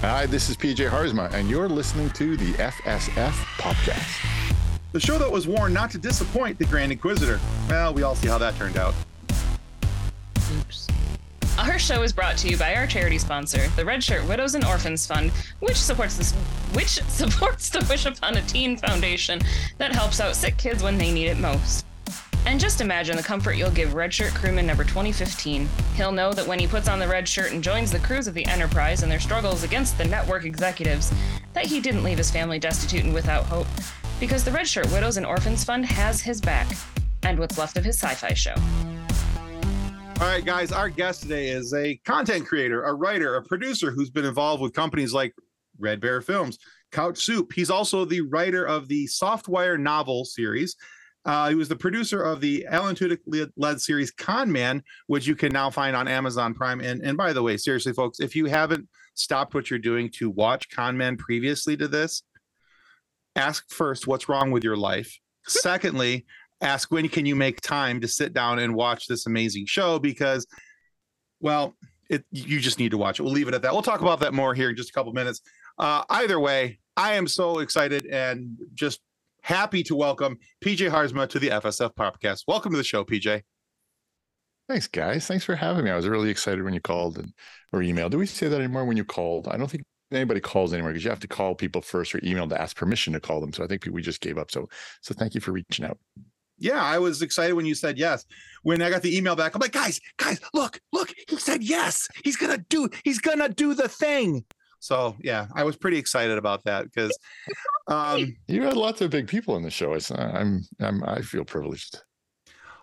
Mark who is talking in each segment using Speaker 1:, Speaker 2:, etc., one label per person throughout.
Speaker 1: Hi, this is PJ Haarsma, and you're listening to the FSF Podcast.
Speaker 2: The show that was warned not to disappoint the Grand Inquisitor. Well, we all see how that turned out.
Speaker 3: Oops. Our show is brought to you by our charity sponsor, the Red Shirt Widows and Orphans Fund, which supports this which supports the Wish Upon a Teen Foundation that helps out sick kids when they need it most. And just imagine the comfort you'll give Red Shirt crewman number 2015. He'll know that when he puts on the red shirt and joins the crews of the Enterprise in their struggles against the network executives, that he didn't leave his family destitute and without hope, because the Red Shirt Widows and Orphans Fund has his back, and what's left of his sci fi show.
Speaker 2: All right, guys, our guest today is a content creator, a writer, a producer who's been involved with companies like Red Bear Films, Couch Soup. He's also the writer of the Softwire novel series. Uh, he was the producer of the Alan Tudyk led series Con Man, which you can now find on Amazon Prime. And, and by the way, seriously, folks, if you haven't stopped what you're doing to watch Con Man previously to this, ask first what's wrong with your life. Secondly, ask when can you make time to sit down and watch this amazing show because, well, it you just need to watch it. We'll leave it at that. We'll talk about that more here in just a couple minutes. Uh, either way, I am so excited and just happy to welcome PJ Haarsma to the FSF podcast. Welcome to the show, PJ.
Speaker 1: Thanks, guys. Thanks for having me. I was really excited when you called and or emailed. Do we say that anymore when you called? I don't think anybody calls anymore because you have to call people first or email to ask permission to call them. So I think we just gave up. So so thank you for reaching out.
Speaker 2: Yeah, I was excited when you said yes. When I got the email back, I'm like, guys, guys, look, look, he said yes. He's gonna do, he's gonna do the thing. So yeah, I was pretty excited about that because
Speaker 1: um, you had lots of big people in the show. It's, uh, I'm, I'm, I feel privileged.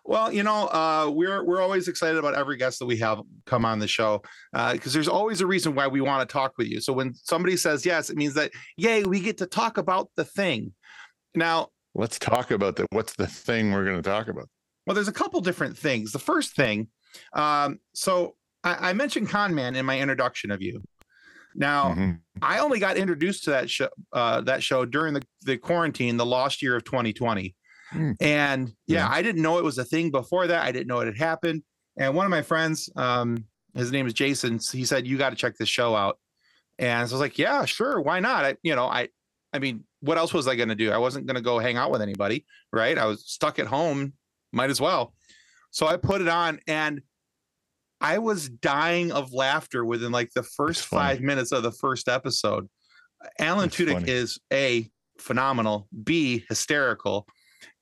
Speaker 2: Well, you know, uh, we're we're always excited about every guest that we have come on the show because uh, there's always a reason why we want to talk with you. So when somebody says yes, it means that yay, we get to talk about the thing. Now,
Speaker 1: let's talk about the what's the thing we're going to talk about.
Speaker 2: Well, there's a couple different things. The first thing, um, so I, I mentioned Con Man in my introduction of you. Now, mm-hmm. I only got introduced to that show uh, that show during the, the quarantine, the lost year of 2020. Mm. And yeah, yeah, I didn't know it was a thing before that. I didn't know it had happened. And one of my friends, um, his name is Jason, he said, You got to check this show out. And so I was like, Yeah, sure, why not? I, you know, I I mean, what else was I gonna do? I wasn't gonna go hang out with anybody, right? I was stuck at home, might as well. So I put it on and I was dying of laughter within like the first five minutes of the first episode. Alan That's Tudyk funny. is a phenomenal, B hysterical,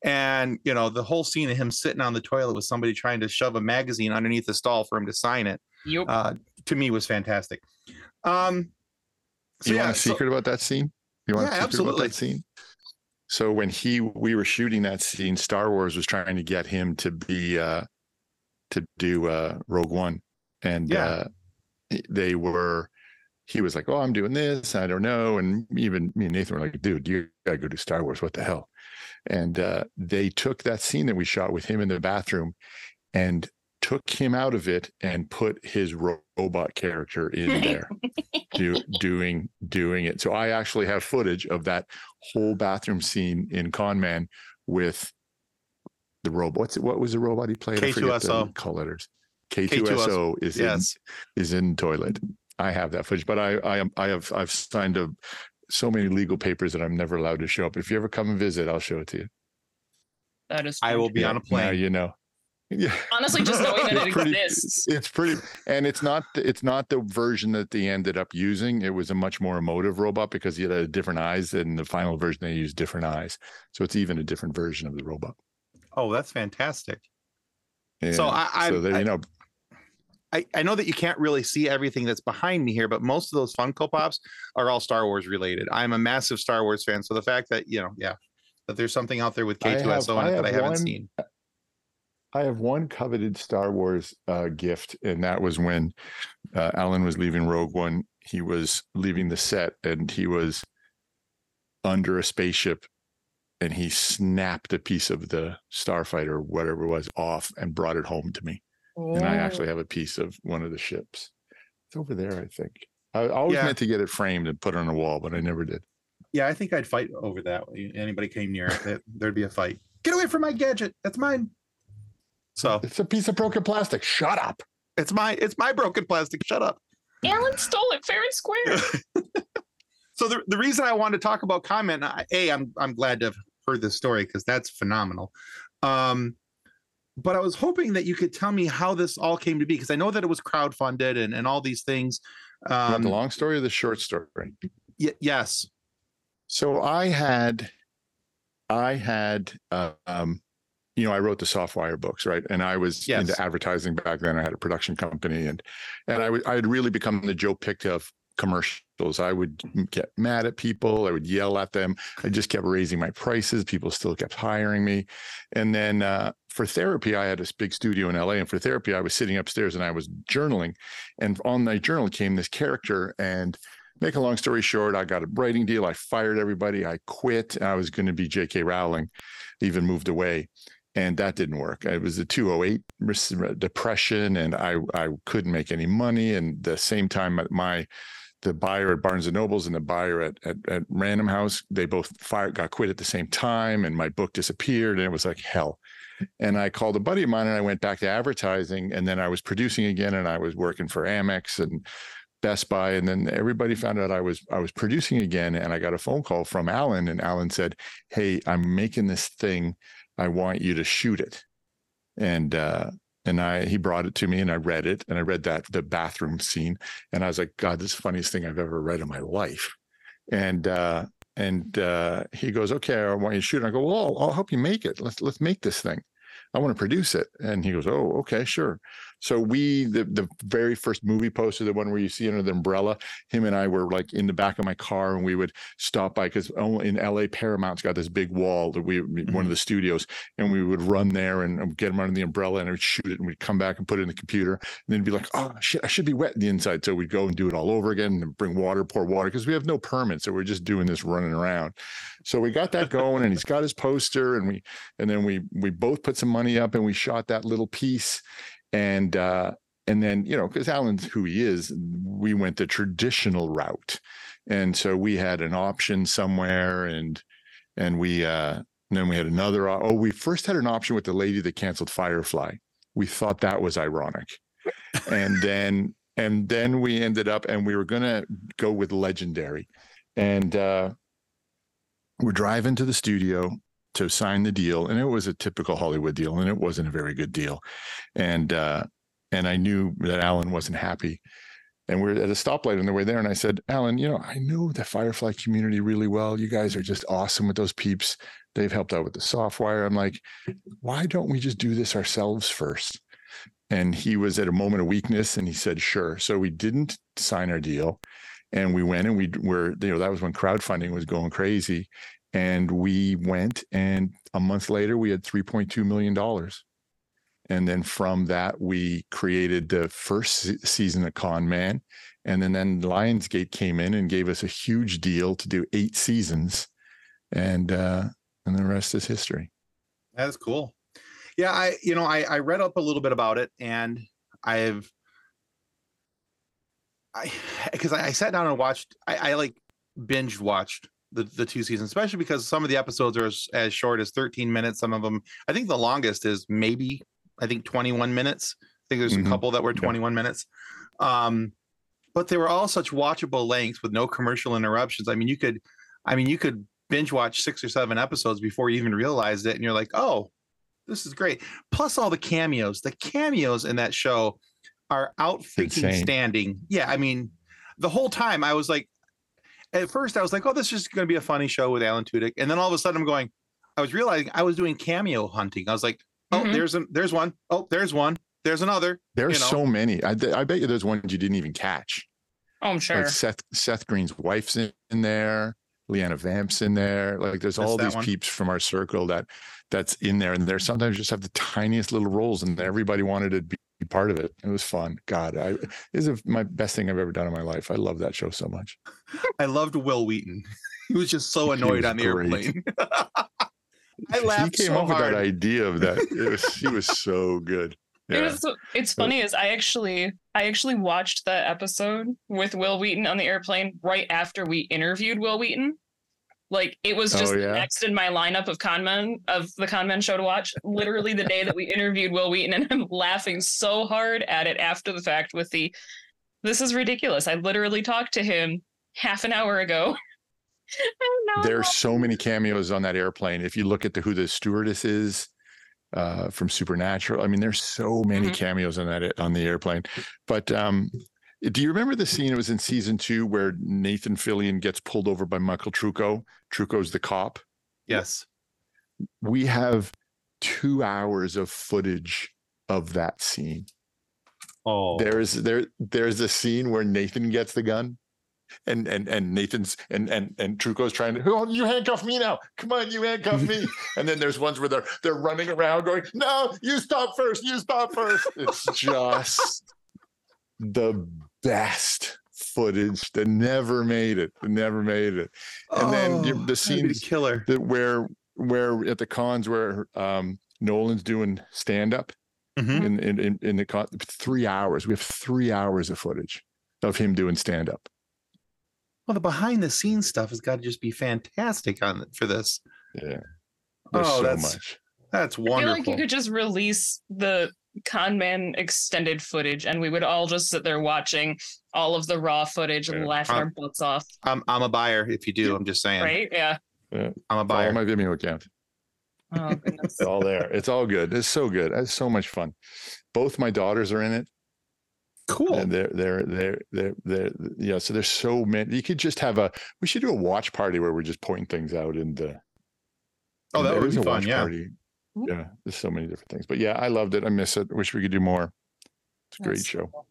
Speaker 2: and you know the whole scene of him sitting on the toilet with somebody trying to shove a magazine underneath the stall for him to sign it. Yep. Uh, to me was fantastic. Um,
Speaker 1: so you yeah, want a secret so, about that scene? You want yeah, a secret absolutely. about that scene? So when he we were shooting that scene, Star Wars was trying to get him to be uh, to do uh, Rogue One, and yeah. uh, they were. He was like, "Oh, I'm doing this. I don't know." And even me and Nathan were like, "Dude, you gotta go do Star Wars. What the hell?" And uh, they took that scene that we shot with him in the bathroom, and took him out of it and put his robot character in there do, doing doing it so i actually have footage of that whole bathroom scene in con man with the robot. What's it, what was the robot he played?
Speaker 2: K2SO.
Speaker 1: call letters. K2SO, K2SO is yes. in is in toilet. I have that footage, but I I am I have I've signed a so many legal papers that I'm never allowed to show up. If you ever come and visit, I'll show it to you.
Speaker 3: That is.
Speaker 2: I will be yeah, on a plane.
Speaker 1: Now you know.
Speaker 3: Yeah. Honestly, just knowing that it pretty, exists.
Speaker 1: It's pretty, and it's not it's not the version that they ended up using. It was a much more emotive robot because he had different eyes, and the final version they used different eyes. So it's even a different version of the robot.
Speaker 2: Oh, that's fantastic. Yeah. So I, I, so there, you know, I, I know that you can't really see everything that's behind me here, but most of those Funko Pops are all Star Wars related. I'm a massive Star Wars fan, so the fact that you know, yeah, that there's something out there with K2SO in it that I haven't one, seen.
Speaker 1: I have one coveted Star Wars uh, gift, and that was when uh, Alan was leaving Rogue One. He was leaving the set, and he was under a spaceship and he snapped a piece of the starfighter, whatever it was, off and brought it home to me. And I actually have a piece of one of the ships. It's over there, I think. I always yeah. meant to get it framed and put it on a wall, but I never did.
Speaker 2: Yeah, I think I'd fight over that. Anybody came near it, there'd be a fight. Get away from my gadget. That's mine. So
Speaker 1: it's a piece of broken plastic. Shut up.
Speaker 2: It's my it's my broken plastic. Shut up.
Speaker 3: Alan stole it fair and square.
Speaker 2: so the, the reason I wanted to talk about Con Man, a I'm I'm glad to have heard this story because that's phenomenal. Um, but I was hoping that you could tell me how this all came to be because I know that it was crowdfunded and and all these things.
Speaker 1: Um, the long story or the short story?
Speaker 2: Y- yes.
Speaker 1: So I had, I had, uh, um, you know, I wrote the Softwire books, right? And I was yes. into advertising back then. I had a production company, and and I, w- I had really become the Joe Pytka of commercials. I would get mad at people. I would yell at them. I just kept raising my prices. People still kept hiring me. And then uh, for therapy, I had this big studio in LA. And for therapy, I was sitting upstairs and I was journaling. And on my journal came this character. And make a long story short, I got a writing deal. I fired everybody. I quit. I was going to be J.K. Rowling, even moved away and that didn't work. It was a 208 depression, and I I couldn't make any money. And the same time, my the buyer at Barnes and Nobles and the buyer at, at, at Random House, they both fired, got quit at the same time, and my book disappeared, and it was like hell. And I called a buddy of mine, and I went back to advertising, and then I was producing again, and I was working for Amex and Best Buy, and then everybody found out I was I was producing again, and I got a phone call from Alan, and Alan said, "Hey, I'm making this thing. I want you to shoot it." And uh, and I he brought it to me and I read it and I read that the bathroom scene and I was like, God, this is the funniest thing I've ever read in my life. And uh, and uh, he goes, okay, I want you to shoot. And I go, well, I'll, I'll help you make it. Let's let's make this thing. I want to produce it. And he goes, oh, okay, sure. So we, the the very first movie poster, the one where you see under the umbrella, him and I were like in the back of my car, and we would stop by because in LA, Paramount's got this big wall that we mm-hmm. one of the studios, and we would run there and get him under the umbrella, and I'd shoot it, and we'd come back and put it in the computer, and then be like, oh shit, I should be wet in the inside. So we'd go and do it all over again, and bring water, pour water, because we have no permits, so we're just doing this running around. So we got that going, and he's got his poster, and we and then we we both put some money up, and we shot that little piece and uh, and then you know because Alan's who he is, we went the traditional route, and so we had an option somewhere, and and we uh, and then we had another. Oh, we first had an option with the lady that canceled Firefly. We thought that was ironic, and then and then we ended up and we were gonna go with Legendary, and uh, we're driving to the studio to sign the deal, and it was a typical Hollywood deal, and it wasn't a very good deal, and uh, and I knew that Alan wasn't happy, and we are at a stoplight on the way there, and I said, Alan, you know, I know the Firefly community really well. You guys are just awesome with those peeps. They've helped out with the software. I'm like, why don't we just do this ourselves first? And he was at a moment of weakness, and he said, sure. So we didn't sign our deal and we went and we were you know that was when crowdfunding was going crazy and we went, and a month later, we had $3.2 million. And then from that, we created the first season of Con Man. And then, then Lionsgate came in and gave us a huge deal to do eight seasons. And uh, and the rest is history.
Speaker 2: That's cool. Yeah, I you know I, I read up a little bit about it and I've I because I, I, sat down and watched I, I like binge watched the the two seasons, especially because some of the episodes are as, as short as 13 minutes. Some of them, I think the longest is maybe I think 21 minutes. I think there's mm-hmm. a couple that were 21 yeah. minutes. Um, but they were all such watchable lengths with no commercial interruptions. I mean, you could, I mean, you could binge watch six or seven episodes before you even realized it, and you're like, oh, this is great. Plus all the cameos. The cameos in that show are out freaking standing. Yeah, I mean, the whole time I was like, at first I was like, oh, this is going to be a funny show with Alan Tudyk, and then all of a sudden I'm going, I was realizing I was doing cameo hunting. I was like, oh, mm-hmm. there's a, there's one, oh, there's one, there's another.
Speaker 1: There's
Speaker 2: you know?
Speaker 1: so many. I, I bet you there's ones you didn't even catch.
Speaker 3: Oh, I'm sure.
Speaker 1: Like Seth Seth Green's wife's in, in there. Leanna Vamp's in there. Like there's all these one. peeps from our circle that that's in there, and they're sometimes just have the tiniest little roles, and everybody wanted to be part of it. It was fun. God, I is my best thing I've ever done in my life. I love that show so much.
Speaker 2: I loved Wil Wheaton. He was just so annoyed on the great. airplane. I laughed.
Speaker 1: He came
Speaker 2: so
Speaker 1: up
Speaker 2: hard.
Speaker 1: with that idea of that. It was, he was so good.
Speaker 3: Yeah. It was, it's funny is I actually I actually watched that episode with Wil Wheaton on the airplane right after we interviewed Wil Wheaton. Like it was just oh, yeah? next in my lineup of conmen of the conmen show to watch. Literally the day that we interviewed Wil Wheaton, and I'm laughing so hard at it after the fact with the This is ridiculous. I literally talked to him half an hour ago.
Speaker 1: There's so many cameos on that airplane. If you look at the who the stewardess is uh, from Supernatural, I mean, there's so many mm-hmm. cameos on that on the airplane. But um, do you remember the scene? It was in season two where Nathan Fillion gets pulled over by Michael Trucco. Trucco's the cop.
Speaker 2: Yes.
Speaker 1: We have two hours of footage of that scene.
Speaker 2: Oh,
Speaker 1: there's there there's a scene where Nathan gets the gun, and and and Nathan's and and and Trucco's trying to, oh, you handcuff me now. Come on, you handcuff me. and then there's ones where they're they're running around going, no, you stop first, you stop first. It's just the best footage that never made it, That never made it. And oh, then the scene
Speaker 2: killer
Speaker 1: that where where at the cons where um Nolan's doing stand up mm-hmm. in, in, in, in the con- three hours. We have three hours of footage of him doing stand up.
Speaker 2: Well, the behind the scenes stuff has got to just be fantastic on for this.
Speaker 1: Yeah.
Speaker 2: There's oh, so that's, much. That's wonderful. I feel like
Speaker 3: you could just release the con man extended footage and we would all just sit there watching all of the raw footage and yeah. laughing I'm, uh, our butts off.
Speaker 2: I'm I'm a buyer if you do. I'm just saying.
Speaker 3: Right? Yeah.
Speaker 1: yeah. I'm a buyer. All my Vimeo account. Oh goodness. it's all there. It's all good. It's so good. It's so much fun. Both my daughters are in it.
Speaker 2: Cool.
Speaker 1: And they're they're they're they're they're yeah. So there's so many. You could just have a. We should do a watch party where we're just point things out in the.
Speaker 2: Uh, oh, that would be fun. Yeah. Party.
Speaker 1: Yeah. There's so many different things, but yeah, I loved it. I miss it. Wish we could do more. It's a great That's show. Cool.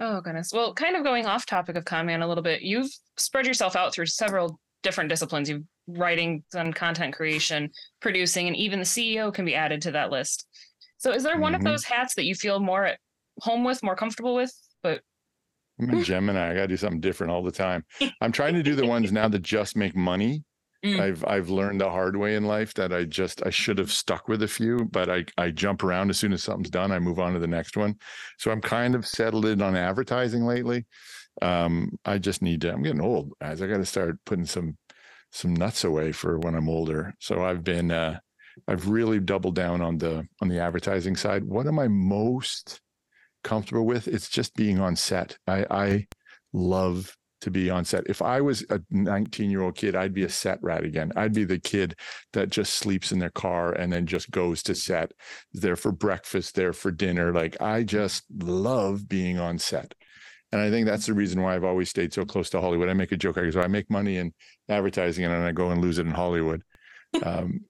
Speaker 3: Oh goodness. Well, kind of going off topic of Conman a little bit. You've spread yourself out through several different disciplines. You've writing and content creation, producing, and even the CEO can be added to that list. So is there one mm-hmm. of those hats that you feel more at home with, more comfortable with? But
Speaker 1: I'm a Gemini. I gotta do something different all the time. I'm trying to do the ones now that just make money. Mm. I've I've learned the hard way in life that I just I should have stuck with a few, but I I jump around as soon as something's done, I move on to the next one. So I'm kind of settled in on advertising lately. Um, I just need to. I'm getting old, as I got to start putting some some nuts away for when I'm older. So I've been uh, I've really doubled down on the on the advertising side. What am I most comfortable with? It's just being on set. I, I love to be on set. If I was a 19 year old kid, I'd be a set rat again. I'd be the kid that just sleeps in their car and then just goes to set, there for breakfast, there for dinner. Like I just love being on set. And I think that's the reason why I've always stayed so close to Hollywood. I make a joke. I go, I make money in advertising and then I go and lose it in Hollywood. Um,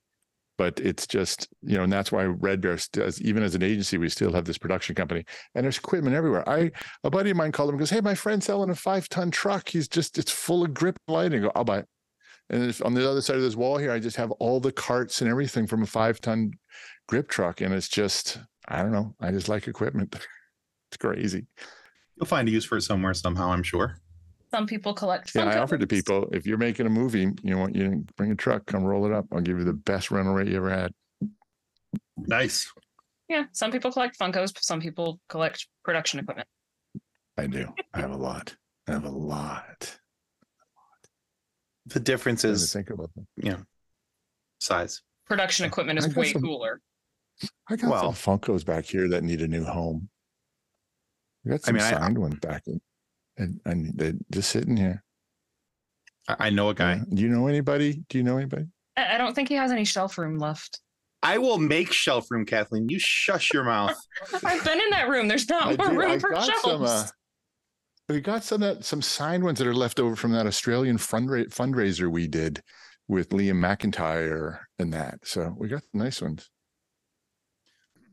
Speaker 1: but it's just, you know, and that's why Red Bear does, even as an agency, we still have this production company and there's equipment everywhere. I, a buddy of mine called him and goes, Hey, my friend's selling a five ton truck. He's just, it's full of grip lighting. I go, I'll buy it. And on the other side of this wall here, I just have all the carts and everything from a five ton grip truck. And it's just, I don't know. I just like equipment. it's crazy.
Speaker 2: You'll find a use for it somewhere somehow, I'm sure.
Speaker 3: Some people collect.
Speaker 1: Yeah, I offered to people if you're making a movie, you want you bring a truck, come roll it up. I'll give you the best rental rate you ever had.
Speaker 2: Nice.
Speaker 3: Yeah, some people collect Funkos. Some people collect production equipment.
Speaker 1: I do. I have a lot. I have a lot.
Speaker 2: The difference is
Speaker 1: think about
Speaker 2: them. Yeah, size.
Speaker 3: Production equipment is way some, cooler.
Speaker 1: I got well, some Funkos back here that need a new home. We got some I mean, signed I, ones back in, and and they're just sitting here.
Speaker 2: I know a guy.
Speaker 1: do you know anybody? Do you know anybody?
Speaker 3: I don't think he has any shelf room left.
Speaker 2: I will make shelf room, Kathleen. You shush your mouth.
Speaker 3: I've been in that room. There's not I more did, room I for shelves. Some, uh,
Speaker 1: we got some that some signed ones that are left over from that Australian fundra- fundraiser we did with Liam McIntyre and that. So we got nice ones.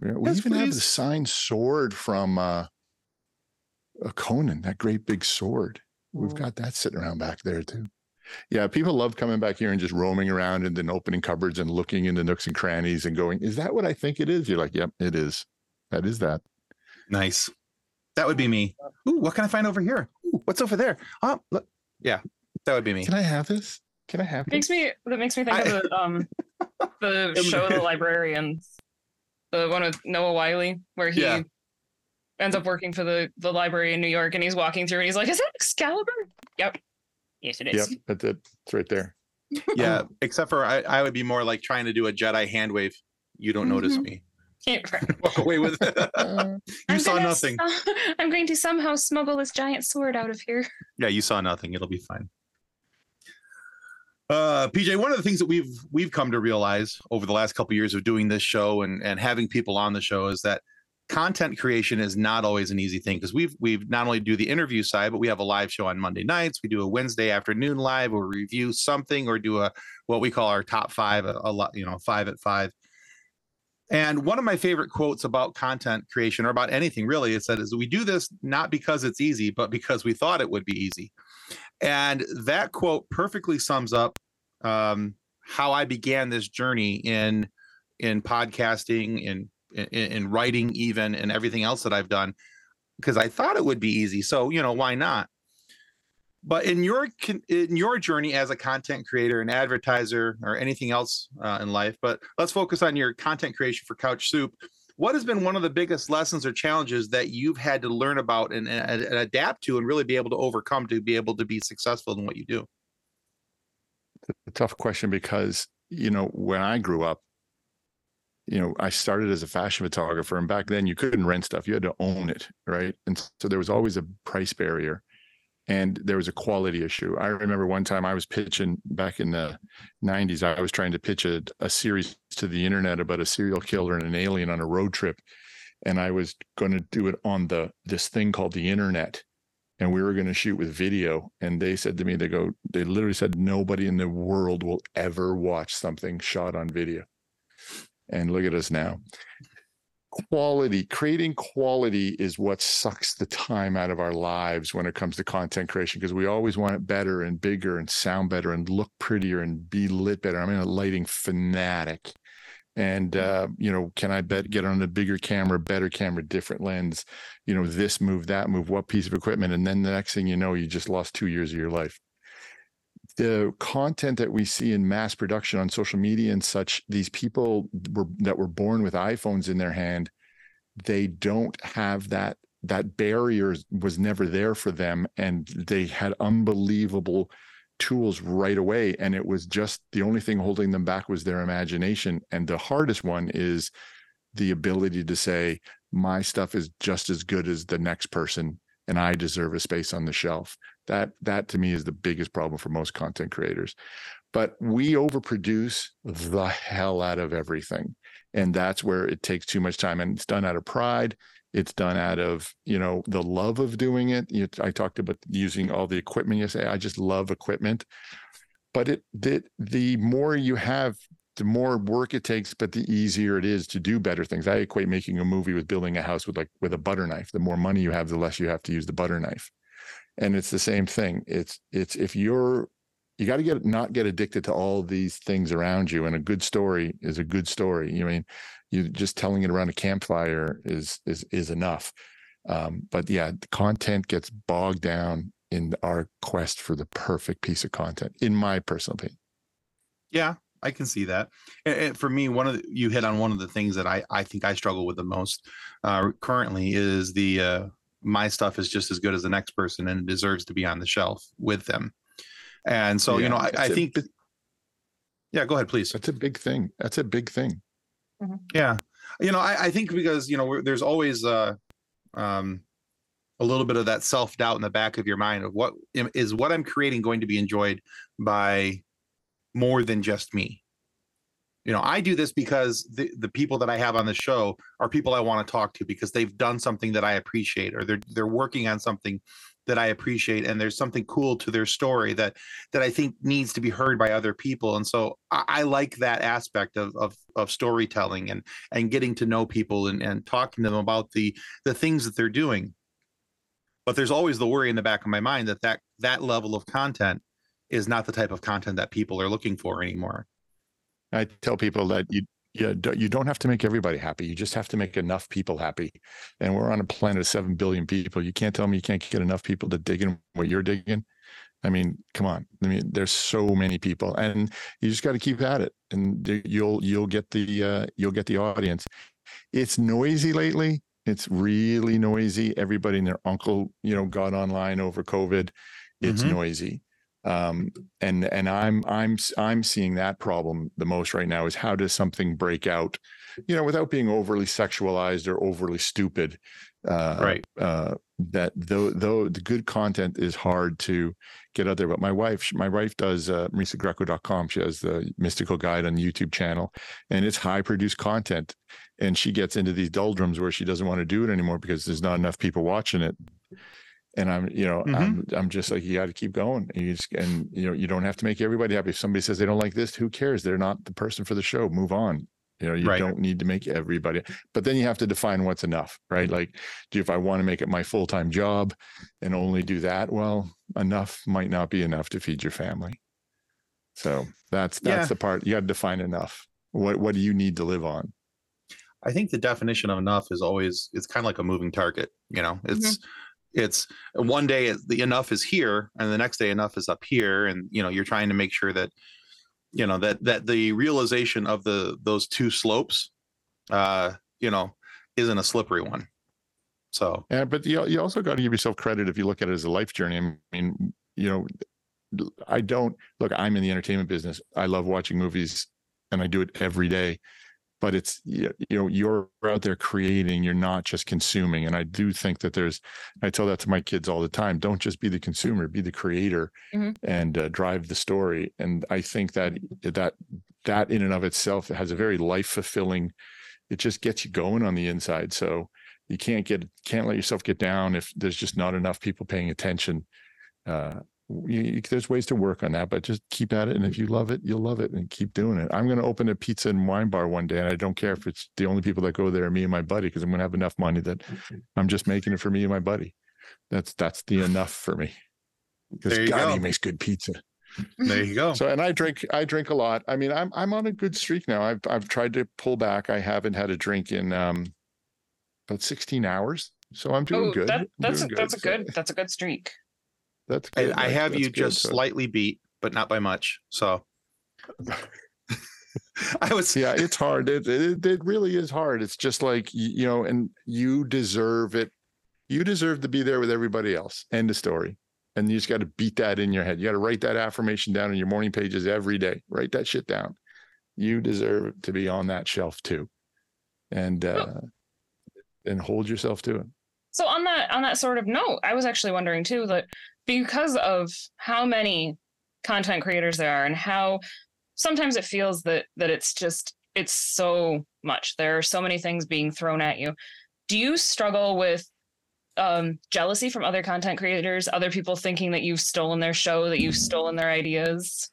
Speaker 1: Yeah, we even please. have the signed sword from uh, a Conan, that great big sword. We've got that sitting around back there too. Yeah, people love coming back here and just roaming around and then opening cupboards and looking into nooks and crannies and going, "Is that what I think it is?" You're like, "Yep, it is. That is that."
Speaker 2: Nice. That would be me. Ooh, what can I find over here? Ooh, what's over there? Oh, look. Yeah, that would be me.
Speaker 1: Can I have this? Can I have
Speaker 3: makes
Speaker 1: this?
Speaker 3: me that makes me think I, of the um the show The Librarians, the one with Noah Wyle, where he yeah ends up working for the the library in New York, and he's walking through, and he's like, "Is that Excalibur?" Yep. Yes, it is.
Speaker 1: Yep, that's it. It's right there.
Speaker 2: yeah, except for I, I would be more like trying to do a Jedi hand wave. You don't mm-hmm. notice me. Walk away with it. you
Speaker 3: I'm
Speaker 2: saw nothing.
Speaker 3: so- I'm going to somehow smuggle this giant sword out of here.
Speaker 2: Yeah, you saw nothing. It'll be fine. Uh, PJ, one of the things that we've we've come to realize over the last couple of years of doing this show and and having people on the show is that content creation is not always an easy thing because we've we've not only do the interview side, but we have a live show on Monday nights. We do a Wednesday afternoon live we review something or do a what we call our top five, a, a lot, you know, five at five. And one of my favorite quotes about content creation or about anything really is that is we do this not because it's easy, but because we thought it would be easy. And that quote perfectly sums up um, how I began this journey in in podcasting, in, in in writing, even, and everything else that I've done, because I thought it would be easy. So you know why not? But in your in your journey as a content creator, an advertiser, or anything else uh, in life, but let's focus on your content creation for Couch Soup. What has been one of the biggest lessons or challenges that you've had to learn about and, and, and adapt to, and really be able to overcome to be able to be successful in what you do?
Speaker 1: a tough question because you know when I grew up, you know I started as a fashion photographer, and back then you couldn't rent stuff; you had to own it, right? And so there was always a price barrier, and there was a quality issue. I remember one time I was pitching back in the '90s. I was trying to pitch a, a series to the internet about a serial killer and an alien on a road trip, and I was going to do it on the this thing called the internet and we were going to shoot with video and they said to me they go they literally said nobody in the world will ever watch something shot on video and look at us now. Quality creating quality is what sucks the time out of our lives when it comes to content creation because we always want it better and bigger and sound better and look prettier and be lit better. I'm in a lighting fanatic. And uh, you know can i bet get on a bigger camera better camera different lens you know this move that move what piece of equipment? And then the next thing you know you just lost two years of your life the content that we see in mass production on social media and such these people were, that were born with iphones in their hand they don't have that that barrier was never there for them and they had unbelievable tools right away and it was just the only thing holding them back was their imagination and the hardest one is the ability to say my stuff is just as good as the next person and i deserve a space on the shelf that that to me is the biggest problem for most content creators. But we overproduce the hell out of everything. And that's where it takes too much time. And it's done out of pride. It's done out of you know the love of doing it. You, i talked about using all the equipment. Yesterday i just love equipment. But it the, the more you have the more work it takes but the easier it is to do better things. I equate making a movie with building a house with like with a butter knife. The more money you have the less you have to use the butter knife and it's the same thing. It's it's if you're you got to get not get addicted to all these things around you and a good story is a good story. You mean you just telling it around a campfire is is is enough. Um, but yeah the content gets bogged down in our quest for the perfect piece of content in my personal opinion.
Speaker 2: Yeah i can see that. And for me one of the, you hit on one of the things that i i think i struggle with the most uh, currently is the uh, my stuff is just as good as the next person and it deserves to be on the shelf with them and so, yeah, you know, I, I think that, yeah, go ahead, please.
Speaker 1: That's a big thing. That's a big thing.
Speaker 2: Mm-hmm. Yeah. You know, I, I think because, you know, there's always uh, um, a little bit of that self doubt in the back of your mind of what is what I'm creating going to be enjoyed by more than just me. You know, I do this because the, the people that I have on the show are people I want to talk to because they've done something that I appreciate or they're they're working on something that I appreciate and there's something cool to their story that that I think needs to be heard by other people. And so I, I like that aspect of, of of storytelling and and getting to know people and, and talking to them about the the things that they're doing. But there's always the worry in the back of my mind that that that level of content is not the type of content that people are looking for anymore
Speaker 1: I tell people that you yeah, you don't have to make everybody happy. You just have to make enough people happy. And we're on a planet of 7 billion people. You can't tell me you can't get enough people to dig in what you're digging. I mean, come on. I mean, there's so many people and you just got to keep at it and you'll, you'll get the, uh, you'll get the audience. It's noisy lately. It's really noisy. Everybody and their uncle, you know, got online over COVID. It's mm-hmm. noisy um, and and i'm i'm i'm seeing that problem the most right now is how does something break out you know without being overly sexualized or overly stupid
Speaker 2: uh, right.
Speaker 1: uh, that though though the good content is hard to get out there. But my wife my wife does uh, marisagreco.com she has the mystical guide on the youtube channel and it's high produced content. And she gets into these doldrums where she doesn't want to do it anymore because there's not enough people watching it and I'm, you know, mm-hmm. I'm, I'm just like, you got to keep going. And you, just, and you know, you don't have to make everybody happy. If somebody says they don't like this, who cares? They're not the person for the show. Move on. You know, you right. don't need to make everybody, but then you have to define what's enough, right? Like, do if I want to make it my full time job and only do that, well, enough might not be enough to feed your family. So that's that's yeah. the part you got to define enough. What what do you need to live on?
Speaker 2: I think the definition of enough is always it's kind of like a moving target. You know, it's mm-hmm it's one day the enough is here and the next day enough is up here and you know you're trying to make sure that you know that that the realization of the those two slopes uh you know isn't a slippery one. So.
Speaker 1: Yeah but you, you also got to give yourself credit if you look at it as a life journey. I mean you know i don't look i'm in the entertainment business. I love watching movies and i do it every day but it's you know you're out there creating you're not just consuming and i do think that there's i tell that to my kids all the time don't just be the consumer be the creator mm-hmm. and uh, drive the story and i think that that that in and of itself has a very life fulfilling it just gets you going on the inside so you can't get can't let yourself get down if there's just not enough people paying attention uh, you, you, there's ways to work on that, but just keep at it. And if you love it, you'll love it and keep doing it. I'm going to open a pizza and wine bar one day. And I don't care if it's the only people that go there are me and my buddy, because I'm going to have enough money that I'm just making it for me and my buddy. That's, that's the enough for me. Because God, go. he makes good pizza.
Speaker 2: There you go.
Speaker 1: So, and I drink, I drink a lot. I mean, I'm, I'm on a good streak now. I've, I've tried to pull back. I haven't had a drink in, um, about 16 hours. So I'm doing oh, good. That,
Speaker 3: that's,
Speaker 1: doing
Speaker 3: a, good. that's a good, that's a good streak.
Speaker 1: That's good.
Speaker 2: I, I have you just so. slightly beat, but not by much. So
Speaker 1: I was yeah, it's hard. It, it it really is hard. It's just like you know, and you deserve it. You deserve to be there with everybody else. End of story. And you just got to beat that in your head. You got to write that affirmation down in your morning pages every day. Write that shit down. You deserve to be on that shelf too, and uh, and hold yourself to it.
Speaker 3: So on that on that sort of note, I was actually wondering too that because of how many content creators there are and how sometimes it feels that that it's just it's so much. There are so many things being thrown at you. Do you struggle with um, jealousy from other content creators other people thinking that you've stolen their show that you've stolen their ideas?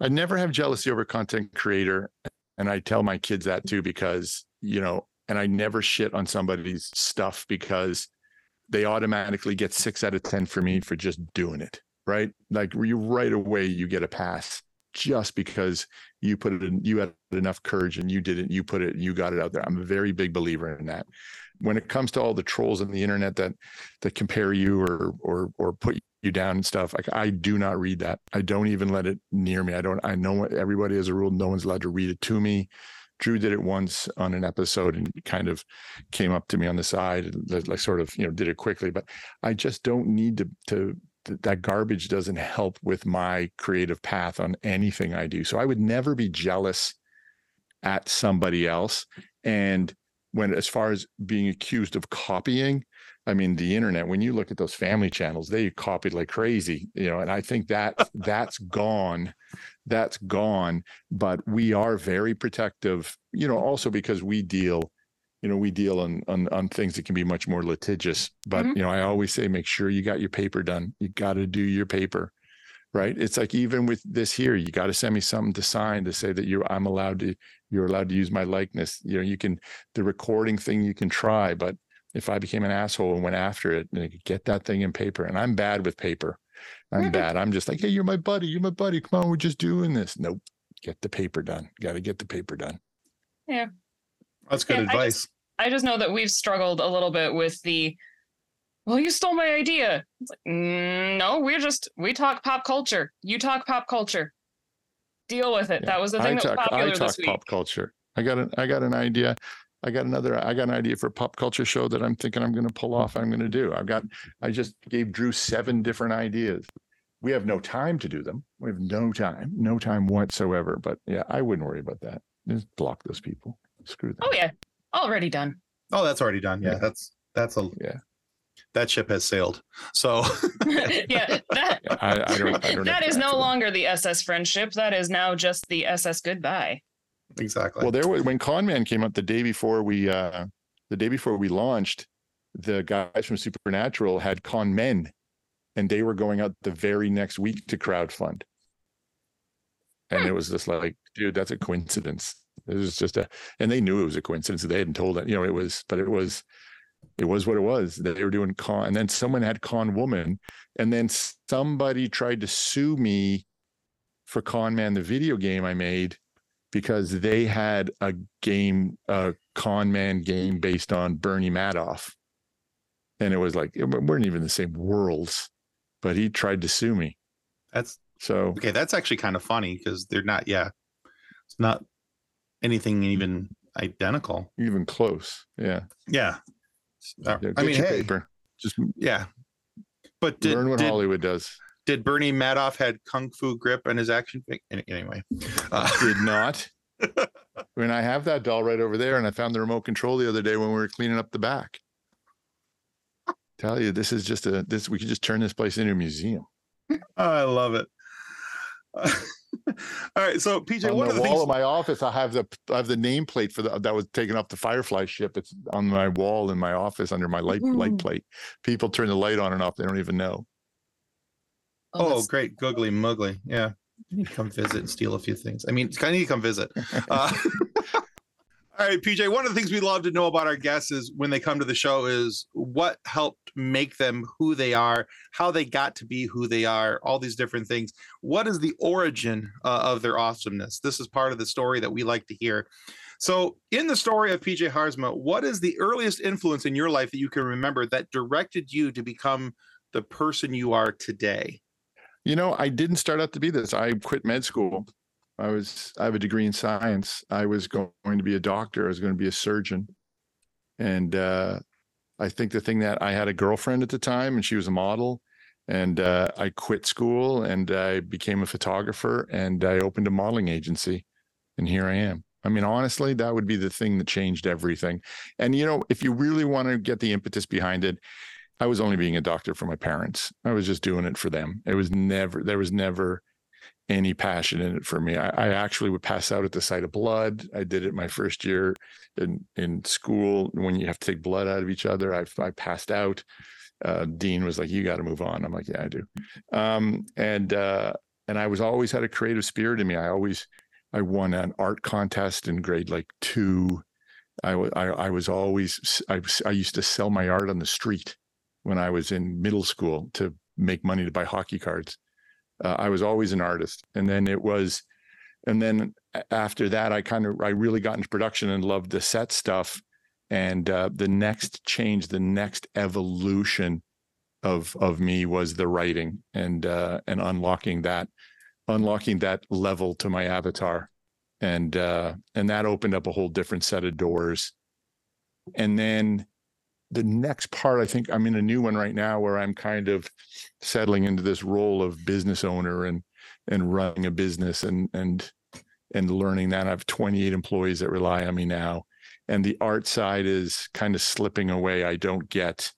Speaker 1: I never have jealousy over content creator and i tell my kids that too because you know and i never shit on somebody's stuff because they automatically get six out of 10 for me for just doing it, right? Like you right away, you get a pass just because you put it in, you had enough courage and you did it, you put it, you got it out there. I'm a very big believer in that. When it comes to all the trolls on the internet that that compare you or or or put you down and stuff, like I do not read that. I don't even let it near me. I don't. I know what everybody has a rule. No one's allowed to read it to me. Drew did it once on an episode and kind of came up to me on the side and like sort of you know did it quickly. But I just don't need to to that garbage doesn't help with my creative path on anything I do. So I would never be jealous at somebody else. And when as far as being accused of copying, I mean the internet, when you look at those family channels, they copied like crazy, you know, and I think that that's gone that's gone but we are very protective you know also because we deal you know we deal on on, on things that can be much more litigious but mm-hmm. you know i always say make sure you got your paper done you got to do your paper right it's like even with this here you got to send me something to sign to say that you i'm allowed to you're allowed to use my likeness you know you can the recording thing you can try but if i became an asshole and went after it and get that thing in paper and i'm bad with paper I'm bad. I'm just like, hey, you're my buddy. You're my buddy. Come on, we're just doing this. Nope. Get the paper done. Got to get the paper done.
Speaker 3: Yeah.
Speaker 2: That's good yeah, advice.
Speaker 3: I just, I just, know that we've struggled a little bit with the, well, you stole my idea. It's like, mm, no, we're just, we talk pop culture. You talk pop culture. Deal with it. Yeah. That was the thing I that talk, was popular
Speaker 1: I talk
Speaker 3: this week.
Speaker 1: pop culture. I got an, I got an idea. I got another, I got an idea for a pop culture show that I'm thinking I'm going to pull off. I'm going to do. I've got, I just gave Drew seven different ideas we have no time to do them. We have no time, no time whatsoever. But yeah, I wouldn't worry about that. Just block those people. Screw them.
Speaker 3: Oh yeah, already done.
Speaker 2: Oh, that's already done. Yeah, yeah. that's that's a
Speaker 1: yeah.
Speaker 2: That ship has sailed. So
Speaker 3: yeah, that I, I don't, I don't that is no longer the SS Friendship. That is now just the SS Goodbye.
Speaker 2: Exactly.
Speaker 1: Well, there was when Conman came out the day before we uh the day before we launched, the guys from Supernatural had Con Men and they were going out the very next week to crowdfund. And it was just like, dude, that's a coincidence. It was just a, and they knew it was a coincidence. They hadn't told it, you know, it was, but it was, it was what it was. That they were doing con, and then someone had con woman, and then somebody tried to sue me for Con Man, the video game I made, because they had a game, a con man game based on Bernie Madoff. And it was like, we weren't even the same worlds but he tried to sue me.
Speaker 2: That's
Speaker 1: so
Speaker 2: okay. That's actually kind of funny because they're not. Yeah, it's not anything even identical,
Speaker 1: even close. Yeah,
Speaker 2: yeah.
Speaker 1: Uh, yeah I mean, hey, paper. just
Speaker 2: yeah. But
Speaker 1: did, learn what did, Hollywood does.
Speaker 2: Did Bernie Madoff had kung fu grip on his action? figure? Anyway,
Speaker 1: uh, did not. I mean, I have that doll right over there, and I found the remote control the other day when we were cleaning up the back tell you this is just a this we could just turn this place into a museum.
Speaker 2: oh, I love it. All right, so PJ,
Speaker 1: on
Speaker 2: one
Speaker 1: the
Speaker 2: of the
Speaker 1: wall
Speaker 2: things...
Speaker 1: of my office, I have the I have the nameplate for the that was taken off the Firefly ship. It's on my wall in my office under my light light plate. People turn the light on and off; they don't even know.
Speaker 2: Oh, great, googly muggly, yeah. You need to come visit and steal a few things. I mean, it's I need to come visit. Uh, all right, PJ. One of the things we love to know about our guests is when they come to the show is what helped make them who they are, how they got to be who they are, all these different things. What is the origin uh, of their awesomeness? This is part of the story that we like to hear. So, in the story of PJ Haarsma, what is the earliest influence in your life that you can remember that directed you to become the person you are today?
Speaker 1: You know, I didn't start out to be this. I quit med school I was I have a degree in science. I was going to be a doctor. I was going to be a surgeon, and uh, I think the thing that I had a girlfriend at the time, and she was a model, and uh, I quit school and I became a photographer, and I opened a modeling agency, and here I am. I mean, honestly, that would be the thing that changed everything. And you know, if you really want to get the impetus behind it, I was only being a doctor for my parents. I was just doing it for them. It was never there was never any passion in it for me. I, I, actually would pass out at the sight of blood. I did it my first year in in school when you have to take blood out of each other. I, I passed out. Uh, Dean was like, "You got to move on." I'm like, "Yeah, I do." Um, and uh, and I was always had a creative spirit in me. I always I won an art contest in grade like two. I, I, I was always I, I used to sell my art on the street when I was in middle school to make money to buy hockey cards uh, I was always an artist. And then it was, and then after that, I kind of, I really got into production and loved the set stuff. And uh, the next change, the next evolution of of me was the writing and uh, and unlocking that, unlocking that level to my avatar, and uh, and that opened up a whole different set of doors. And then the next part, I think I'm in a new one right now where I'm kind of settling into this role of business owner and and running a business and and and learning that I have 28 employees that rely on me now. And the art side is kind of slipping away. I don't get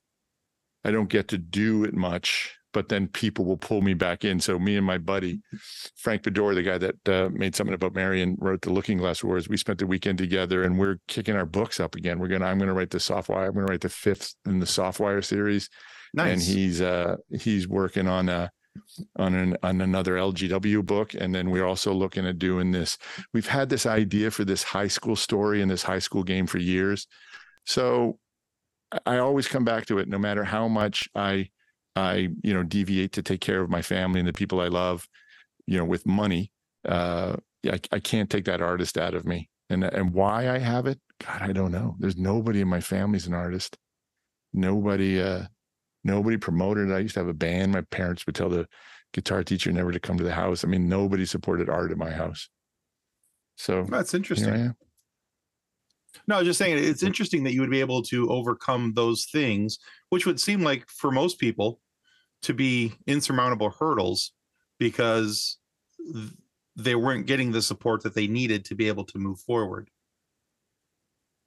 Speaker 1: I don't get to do it much but then people will pull me back in. So me and my buddy Frank Beddor, the guy that uh, made something about Mary and wrote the Looking Glass Wars, we spent the weekend together, and we're kicking our books up again. We're gonna I'm gonna write the Softwire. I'm gonna write the fifth in the Softwire series. Nice. And he's uh he's working on a on an on another LGW book, and then we're also looking at doing this. We've had this idea for this high school story and this high school game for years. So I always come back to it, no matter how much I I, you know, deviate to take care of my family and the people I love, you know, with money. Uh, I, I can't take that artist out of me. And and why I have it, God, I don't know. There's nobody in my family's an artist. Nobody, uh, nobody promoted. I used to have a band. My parents would tell the guitar teacher never to come to the house. I mean, nobody supported art in my house. So
Speaker 2: that's interesting. No, I was just saying it's interesting that you would be able to overcome those things, which would seem like for most people, to be insurmountable hurdles because they weren't getting the support that they needed to be able to move forward.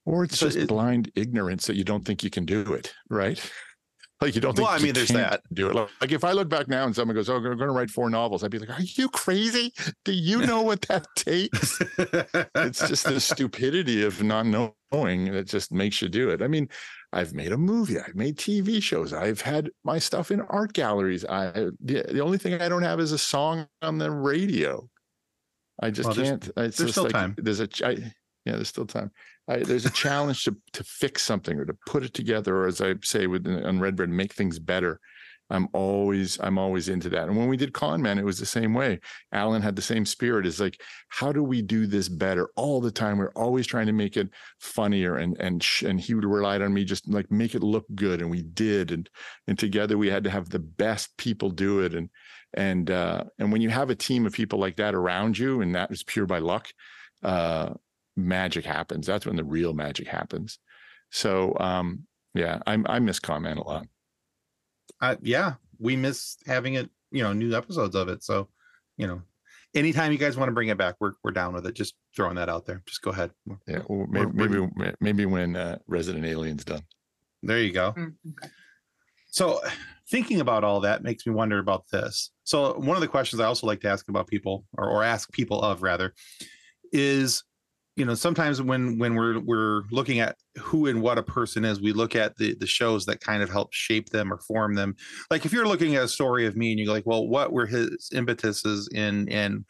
Speaker 1: Or it's so just it, blind ignorance that you don't think you can do it, right? Like you don't think.
Speaker 2: Well, I mean, there's that.
Speaker 1: Do it. Like if I look back now and someone goes, "Oh, I'm going to write four novels," I'd be like, "Are you crazy? Do you know what that takes?" it's just the stupidity of not knowing that just makes you do it. I mean, I've made a movie. I've made TV shows. I've had my stuff in art galleries. I the, the only thing I don't have is a song on the radio. I just well, can't.
Speaker 2: There's, there's still
Speaker 1: like,
Speaker 2: time.
Speaker 1: There's a. I, yeah, there's still time. I, there's a challenge to to fix something or to put it together, or as I say with on Redbear, make things better. I'm always I'm always into that. And when we did Con Man, it was the same way. Alan had the same spirit. Is like, how do we do this better all the time? We're always trying to make it funnier, and and and he would rely on me just like make it look good, and we did. And and together we had to have the best people do it. And and uh, and when you have a team of people like that around you, and that is pure by luck, uh, magic happens. That's when the real magic happens. So um, yeah, I, I miss Con Man a lot.
Speaker 2: Uh, yeah, we miss having it. You know, new episodes of it. So, you know, anytime you guys want to bring it back, we're we're down with it. Just throwing that out there. Just go ahead.
Speaker 1: Yeah, well, maybe maybe, maybe when uh, Resident Alien's done.
Speaker 2: There you go. Mm, okay. So, thinking about all that makes me wonder about this. So, one of the questions I also like to ask about people, or, or ask people of rather, is you know sometimes when when we're we're looking at who and what a person is we look at the the shows that kind of help shape them or form them. Like if you're looking at a story of me and you're like well what were his impetuses in in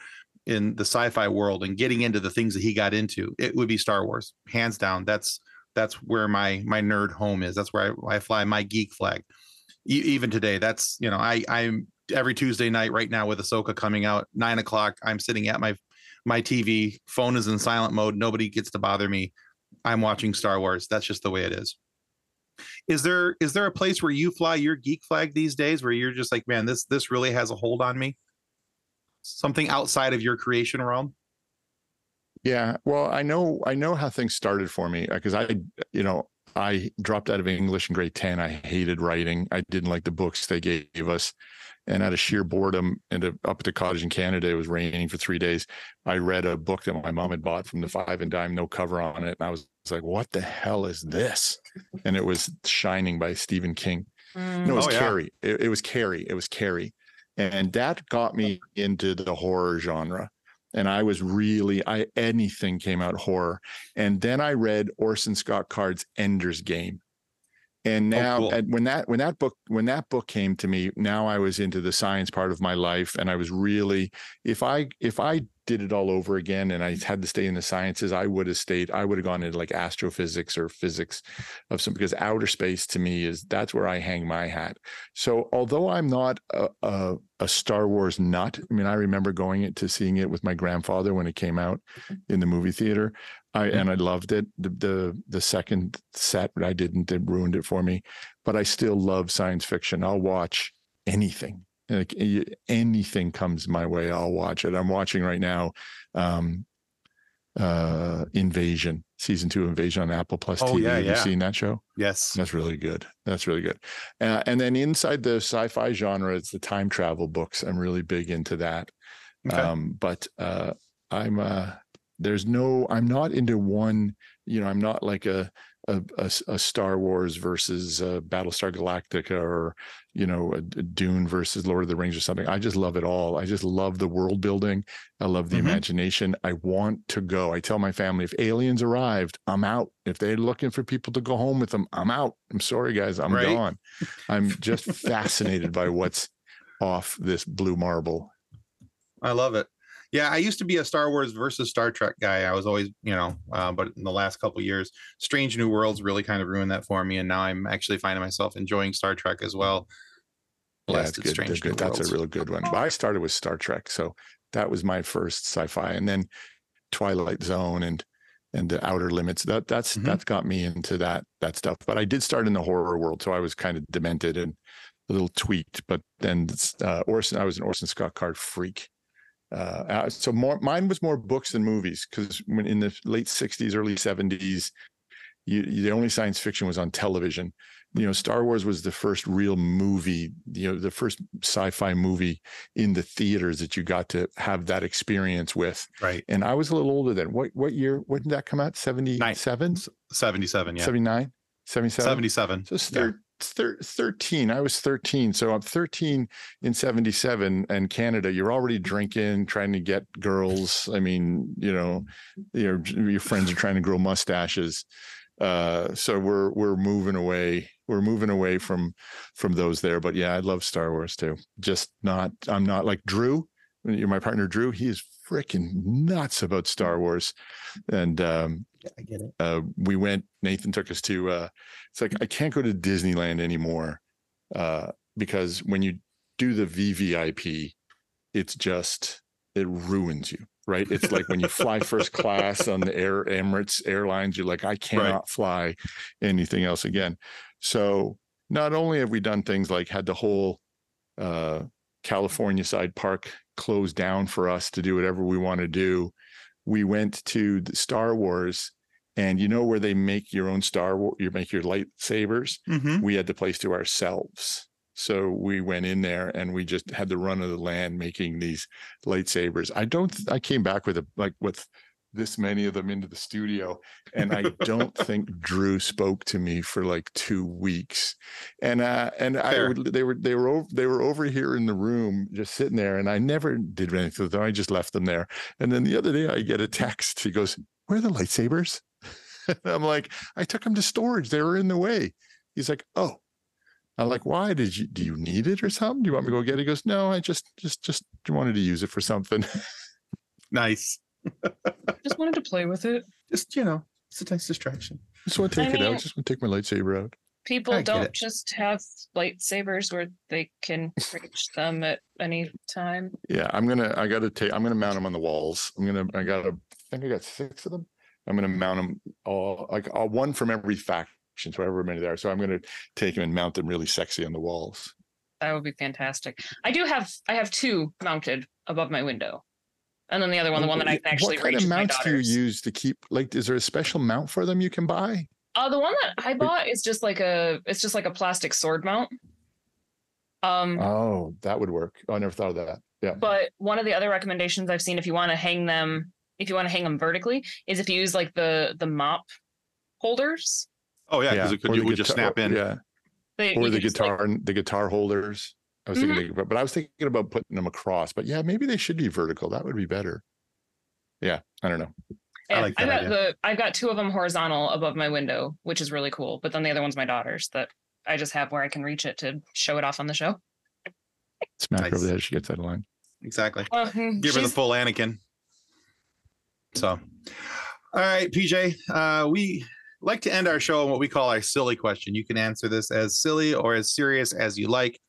Speaker 2: in the sci-fi world and getting into the things that he got into? It would be star wars hands down. That's that's where my my nerd home is. That's where i, I fly my geek flag. E- even today that's you know i i'm every tuesday night right now with ahsoka coming out nine o'clock i'm sitting at my my TV, phone is in silent mode, nobody gets to bother me. I'm watching Star Wars. That's just the way it is. Is there is there a place where you fly your geek flag these days where you're just like, man, this this really has a hold on me? Something outside of your creation realm?
Speaker 1: Yeah, well, I know I know how things started for me because uh, I, you know, I dropped out of English in grade 10. I hated writing. I didn't like the books they gave us. And out of sheer boredom, and up at the cottage in Canada, it was raining for three days. I read a book that my mom had bought from the Five and Dime, no cover on it, and I was, like, "What the hell is this?" And it was Shining by Stephen King. Mm. No, it was oh, Carrie. Yeah. It, it was Carrie. It was Carrie, and that got me into the horror genre and I was really I anything came out horror. And then I read Orson Scott Card's Ender's Game, and oh, now oh, cool. when that when that book when that book came to me now i was into the science part of my life and i was really if i if i did it all over again and I had to stay in the sciences, I would have stayed, I would have gone into like astrophysics or physics of some, because outer space to me is that's where I hang my hat. So although I'm not a, a, a Star Wars nut, I mean, I remember going to seeing it with my grandfather when it came out mm-hmm. in the movie theater. I, and I loved it. The, the, the second set I didn't, it ruined it for me, but I still love science fiction. I'll watch anything like anything comes my way, I'll watch it. I'm watching right now, um, uh, Invasion season two Invasion on Apple Plus oh, TV. Yeah, Have yeah. you seen that show?
Speaker 2: Yes,
Speaker 1: that's really good. That's really good. Uh, and then inside the sci-fi genre, it's the time travel books. I'm really big into that. Okay. Um, but uh, I'm uh, there's no. I'm not into one. You know, I'm not like a a, a, a, Star Wars versus uh, Battlestar Galactica or you know a, a, Dune versus Lord of the Rings or something. I just love it all. I just love the world building. I love the mm-hmm. imagination. I want to go. I tell my family if aliens arrived, I'm out. If they're looking for people to go home with them, I'm out. I'm sorry guys, I'm right? gone. I'm just fascinated by what's off this blue marble.
Speaker 2: I love it. Yeah, I used to be a Star Wars versus Star Trek guy. I was always, you know, uh, but in the last couple years, Strange New Worlds really kind of ruined that for me, and now I'm actually finding myself enjoying Star Trek as well.
Speaker 1: Blessed yeah, good. good. That's a really good one. But I started with Star Trek, so that was my first sci-fi, and then Twilight Zone and and the Outer Limits. That that's mm-hmm. that's got me into that that stuff. But I did start in the horror world, so I was kind of demented and a little tweaked. But then uh, Orson, I was an Orson Scott Card freak uh, uh, so more mine was more books than movies because when in the late 60s early 70s you, the only science fiction was on television you know, Star Wars was the first real movie, you know, the first sci-fi movie in the theaters that you got to have that experience with.
Speaker 2: Right.
Speaker 1: And I was a little older then. What what year? When did that come out? 77?
Speaker 2: 77, yeah.
Speaker 1: 79? 77?
Speaker 2: 77.
Speaker 1: So thir- thir- 13. I was 13. So I'm 13 in 77 and Canada, you're already drinking, trying to get girls. I mean, you know, your your friends are trying to grow mustaches. Uh, so we're we're moving away we're moving away from from those there but yeah i love star wars too just not i'm not like drew you're my partner drew he is freaking nuts about star wars and um
Speaker 2: yeah, i get it
Speaker 1: uh we went nathan took us to uh it's like i can't go to disneyland anymore uh because when you do the vvip it's just it ruins you right? It's like when you fly first class on the Air Emirates Airlines, you're like, I cannot right. fly anything else again. So not only have we done things like had the whole uh, California side park closed down for us to do whatever we want to do, we went to the Star Wars. And you know where they make your own Star Wars, you make your lightsabers. Mm-hmm. We had the place to ourselves. So we went in there and we just had the run of the land making these lightsabers. I don't, I came back with a, like with this many of them into the studio. And I don't think Drew spoke to me for like two weeks. And uh and Fair. I would they were they were over they were over here in the room just sitting there and I never did anything with them. I just left them there. And then the other day I get a text. He goes, Where are the lightsabers? I'm like, I took them to storage. They were in the way. He's like, Oh. I'm like, why did you do you need it or something? Do you want me to go get it? He goes, No, I just just just wanted to use it for something.
Speaker 2: nice.
Speaker 3: Just wanted to play with it.
Speaker 2: Just you know, it's a nice distraction.
Speaker 1: Just want to take I it mean, out. Just want to take my lightsaber out.
Speaker 3: People don't just have lightsabers where they can reach them at any time.
Speaker 1: Yeah, I'm gonna. I gotta take. I'm gonna mount them on the walls. I'm gonna. I gotta. I think I got six of them. I'm gonna mount them all like all, one from every faction, so however many there are. So I'm gonna take them and mount them really sexy on the walls.
Speaker 3: That would be fantastic. I do have. I have two mounted above my window and then the other one, the one that I can actually
Speaker 1: what kind
Speaker 3: reach.
Speaker 1: of mounts do you use to keep? Like, is there a special mount for them you can buy?
Speaker 3: Uh, the one that I bought is just like a, it's just like a plastic sword mount.
Speaker 1: Um. Oh, that would work. Oh, I never thought of that. Yeah.
Speaker 3: But one of the other recommendations I've seen, if you want to hang them, if you want to hang them vertically, is if you use like the the mop holders.
Speaker 2: Oh yeah, because yeah. it could you would just snap in.
Speaker 1: Yeah. They, or the guitar, like, the guitar holders. I was mm-hmm. thinking, but I was thinking about putting them across. But yeah, maybe they should be vertical. That would be better. Yeah, I don't know.
Speaker 3: Yeah, I like that I've got idea. the I've got two of them horizontal above my window, which is really cool. But then the other one's my daughter's that I just have where I can reach it to show it off on the show.
Speaker 1: Smack nice. her over there. She gets out of line.
Speaker 2: Exactly. Well, hmm, Give her the full Anakin. So, all right, PJ. Uh, we like to end our show on what we call our silly question. You can answer this as silly or as serious as you like.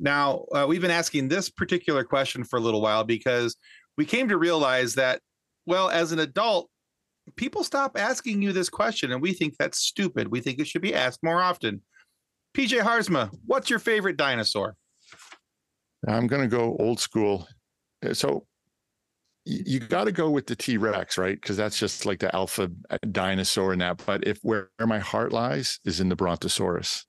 Speaker 2: Now, uh, we've been asking this particular question for a little while because we came to realize that, well, as an adult, people stop asking you this question and we think that's stupid. We think it should be asked more often. PJ Haarsma, what's your favorite dinosaur?
Speaker 1: I'm going to go old school. Uh, so you got to go with the T Rex, right? Because that's just like the alpha uh, dinosaur in that. But if where my heart lies is in the Brontosaurus.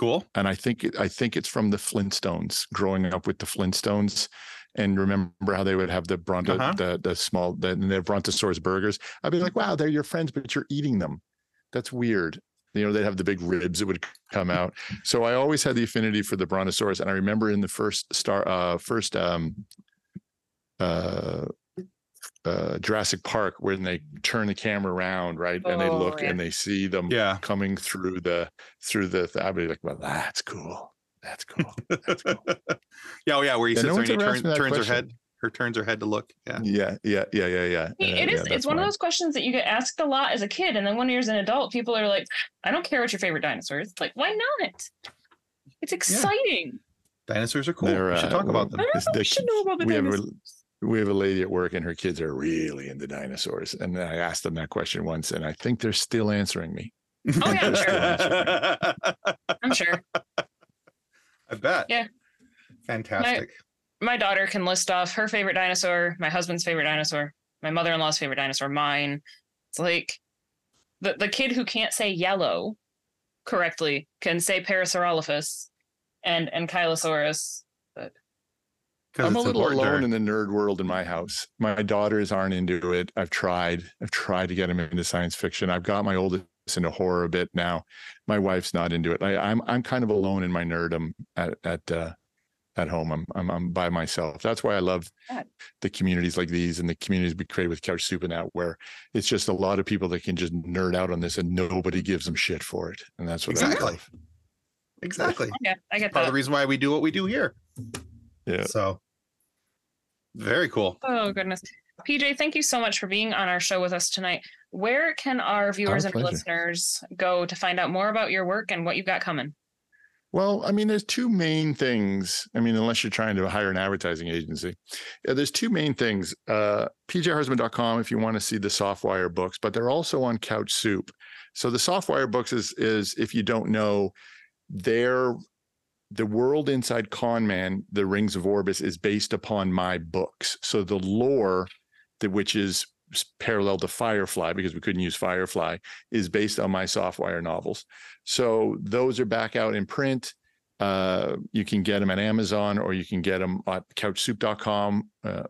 Speaker 2: Cool.
Speaker 1: And I think I think it's from the Flintstones. Growing up with the Flintstones, and remember how they would have the bronto uh-huh. the the small the, the Brontosaurus burgers. I'd be like, wow, they're your friends, but you're eating them. That's weird. You know, they'd have the big ribs that would come out. So I always had the affinity for the Brontosaurus, and I remember in the first star, uh, first um, uh, uh, Jurassic Park when they turn the camera around, right, and they oh, look yeah. and they see them
Speaker 2: yeah.
Speaker 1: coming through the through the. Th- I'd be like, well, that's cool. That's cool. That's cool.
Speaker 2: yeah, oh, yeah, where he sits no there and he turns, turns her head. Her turns her head to look. Yeah.
Speaker 1: Yeah. Yeah. Yeah. Yeah. Yeah.
Speaker 3: It
Speaker 1: uh,
Speaker 3: is.
Speaker 1: Yeah,
Speaker 3: it's one of those questions that you get asked a lot as a kid, and then when you're as an adult, people are like, "I don't care what your favorite dinosaur is." Like, why not? It's exciting.
Speaker 2: Yeah. Dinosaurs are cool. They're, we should talk uh, about them.
Speaker 3: I don't know, we should know about the dinosaurs
Speaker 1: we have a lady at work and her kids are really into dinosaurs. And I asked them that question once, and I think they're still answering me.
Speaker 3: Oh yeah, I'm sure. I'm sure.
Speaker 2: I bet.
Speaker 3: Yeah.
Speaker 2: Fantastic.
Speaker 3: My, my, daughter can list off her favorite dinosaur, my husband's favorite dinosaur, my mother-in-law's favorite dinosaur, mine. It's like the the kid who can't say yellow correctly can say Parasaurolophus and and Kylosaurus, but
Speaker 1: I'm a little alone in the nerd world in my house. My daughters aren't into it. I've tried. I've tried to get them into science fiction. I've got my oldest into horror a bit now. My wife's not into it. I, am I'm, I'm kind of alone in my nerdum at at uh, at home. I'm, I'm I'm by myself. That's why I love the communities like these and the communities we create with Couch Soup and that, where it's just a lot of people that can just nerd out on this and nobody gives them shit for it. And that's what exactly. I love.
Speaker 2: Exactly.
Speaker 3: Yeah, I get that.
Speaker 2: Part of the reason why we do what we do here.
Speaker 1: Yeah.
Speaker 2: So very cool.
Speaker 3: Oh goodness. PJ, thank you so much for being on our show with us tonight. Where can our viewers our and listeners go to find out more about your work and what you've got coming?
Speaker 1: Well, I mean, there's two main things. I mean, unless you're trying to hire an advertising agency, yeah, there's two main things. Uh, PJHaarsma.com if you want to see the Softwire books, but they're also on Couch Soup. So the Softwire books is is if you don't know, they're the world inside Con Man, the Rings of Orbis, is based upon my books. So the lore, that which is parallel to Firefly because we couldn't use Firefly, is based on my Softwire novels. So those are back out in print. Uh, you can get them at Amazon or you can get them at couchsoup.com uh,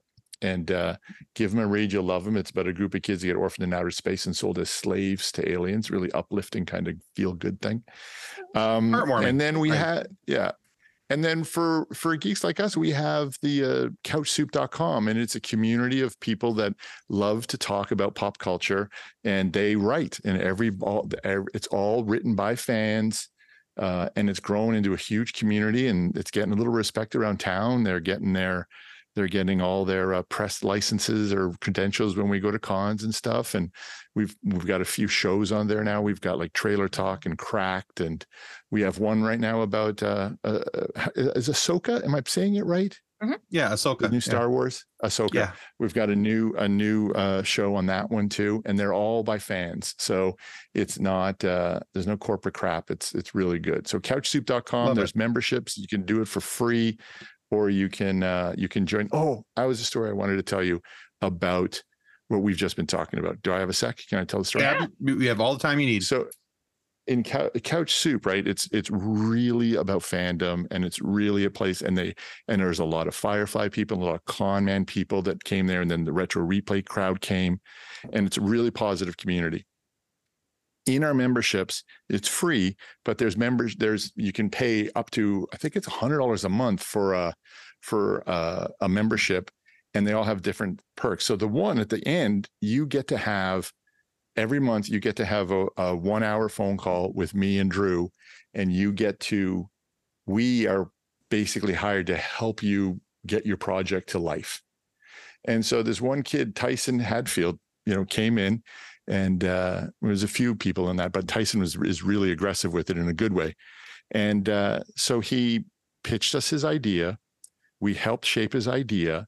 Speaker 1: and uh, give them a read. You'll love them. It's about a group of kids that get orphaned in outer space and sold as slaves to aliens. Really uplifting, kind of feel good thing. Um, and then we right. had, yeah. And then for for geeks like us, we have the uh, couchsoup.com and it's a community of people that love to talk about pop culture and they write and every all it's all written by fans. Uh, and it's grown into a huge community and it's getting a little respect around town. They're getting their they're getting all their uh, press licenses or credentials when we go to cons and stuff. And we've we've got a few shows on there now. We've got like Trailer Talk and Cracked, and we have one right now about uh, uh, uh is Ahsoka. Am I saying it right?
Speaker 2: Mm-hmm. Yeah, Ahsoka.
Speaker 1: The new Star
Speaker 2: yeah.
Speaker 1: Wars, Ahsoka. Yeah. We've got a new a new uh, show on that one too, and they're all by fans. So it's not uh, there's no corporate crap. It's it's really good. So couchsoup.com. Love there's it. memberships. You can do it for free or you can uh, you can join. Oh, I was a story I wanted to tell you about what we've just been talking about. Do I have a sec? Can I tell the story?
Speaker 2: Yeah, we have all the time you need.
Speaker 1: So in couch soup right it's it's really about fandom and it's really a place and they and there's a lot of firefly people a lot of con man people that came there and then the retro replay crowd came and it's a really positive community in our memberships it's free but there's members there's you can pay up to i think it's a hundred dollars a month for a for a, a membership and they all have different perks. So the one at the end you get to have every month you get to have a, a one hour phone call with me and drew and you get to we are basically hired to help you get your project to life. And so this one kid tyson hadfield you know came in and uh, there was a few people in that, but Tyson was is really aggressive with it in a good way, and uh, so he pitched us his idea. We helped shape his idea.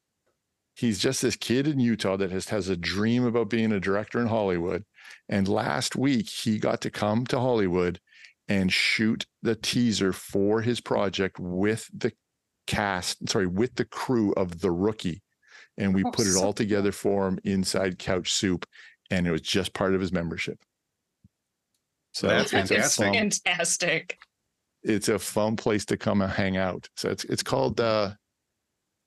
Speaker 1: He's just this kid in Utah that has has a dream about being a director in Hollywood, and last week he got to come to Hollywood and shoot the teaser for his project with the cast, sorry, with the crew of The Rookie. And we oh, put it all together for him inside Couch Soup and it was just part of his membership.
Speaker 3: So that's fantastic. fantastic.
Speaker 1: It's a fun place to come and hang out. So it's it's called uh,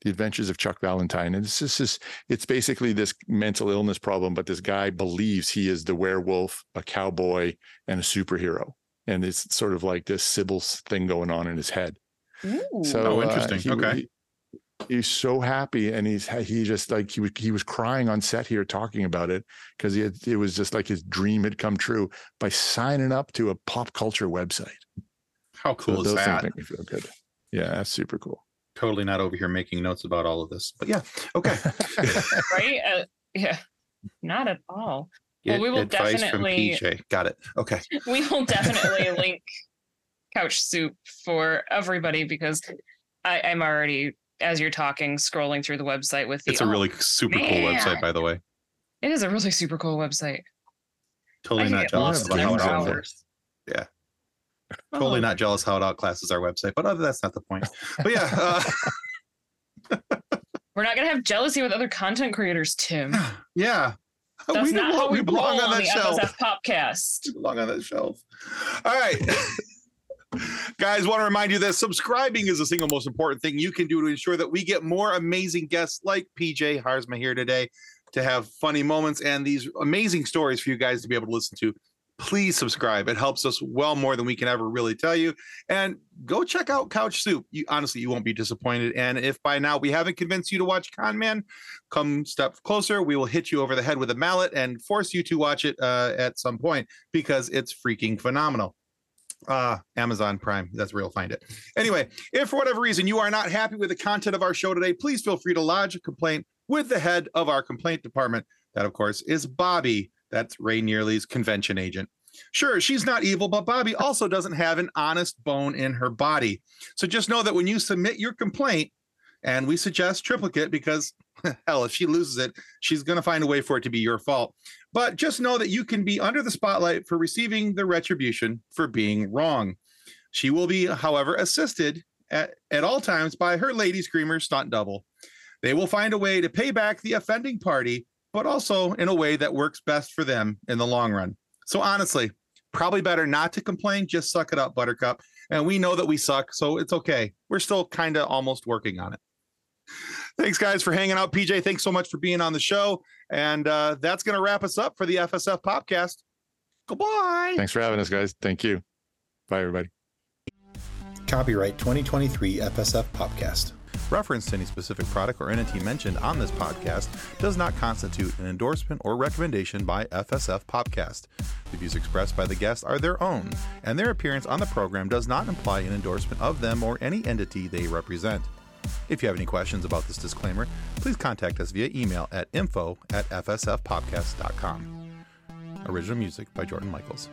Speaker 1: the Adventures of Chuck Valentine, and it's just this. It's basically this mental illness problem, but this guy believes he is the werewolf, a cowboy, and a superhero, and it's sort of like this Sybil's thing going on in his head.
Speaker 2: Ooh. So oh, interesting. Uh, he, okay. He,
Speaker 1: he's so happy and he's he just like he was he was crying on set here talking about it because he had, it was just like his dream had come true by signing up to a pop culture website.
Speaker 2: How cool so is that?
Speaker 1: make me feel good. Yeah that's super cool.
Speaker 2: Totally not over here making notes about all of this but yeah okay.
Speaker 3: Right? Uh, yeah. Not at all. Well, we will Advice definitely
Speaker 2: got it. Okay.
Speaker 3: We will definitely link couch soup for everybody because I, I'm already as you're talking, scrolling through the website with
Speaker 2: you. It's a really super man. cool website, by the way.
Speaker 3: It is a really super cool website.
Speaker 2: Totally not jealous about how it hours. Yeah. Totally oh. not jealous how it outclasses our website, but other that's not the point. But yeah. Uh,
Speaker 3: We're not gonna have jealousy with other content creators, Tim.
Speaker 2: Yeah.
Speaker 3: That's we not how we, we belong on, on that shelf. FSF Popcast.
Speaker 2: We belong on that shelf. All right. Guys, want to remind you that subscribing is the single most important thing you can do to ensure that we get more amazing guests like PJ Haarsma here today to have funny moments and these amazing stories for you guys to be able to listen to. Please subscribe. It helps us well more than we can ever really tell you. And go check out Couch Soup. You honestly, you won't be disappointed. And if by now we haven't convinced you to watch Con Man, come step closer. We will hit you over the head with a mallet and force you to watch it uh, at some point because it's freaking phenomenal uh amazon prime that's where you'll find it. Anyway if for whatever reason you are not happy with the content of our show today please feel free to lodge a complaint with the head of our complaint department. That of course is bobby. That's Wray Nerely's convention agent. Sure she's not evil but bobby also doesn't have an honest bone in her body. So just know that when you submit your complaint and we suggest triplicate because hell if she loses it she's going to find a way for it to be your fault but just know that you can be under the spotlight for receiving the retribution for being wrong. She will be, however, assisted at, at all times by her lady screamer stunt double. They will find a way to pay back the offending party, but also in a way that works best for them in the long run. So honestly, probably better not to complain, just suck it up, Buttercup. And we know that we suck, so it's okay. We're still kind of almost working on it. Thanks, guys, for hanging out. PJ, thanks so much for being on the show. And uh, that's going to wrap us up for the FSF Popcast. Goodbye.
Speaker 1: Thanks for having us, guys. Thank you. Bye, everybody.
Speaker 4: Copyright 2023 FSF Popcast.
Speaker 2: Reference to any specific product or entity mentioned on this podcast does not constitute an endorsement or recommendation by FSF Popcast. The views expressed by the guests are their own, and their appearance on the program does not imply an endorsement of them or any entity they represent. If you have any questions about this disclaimer, please contact us via email at info at fsfpopcast.com. Original music by Jordan Michaels.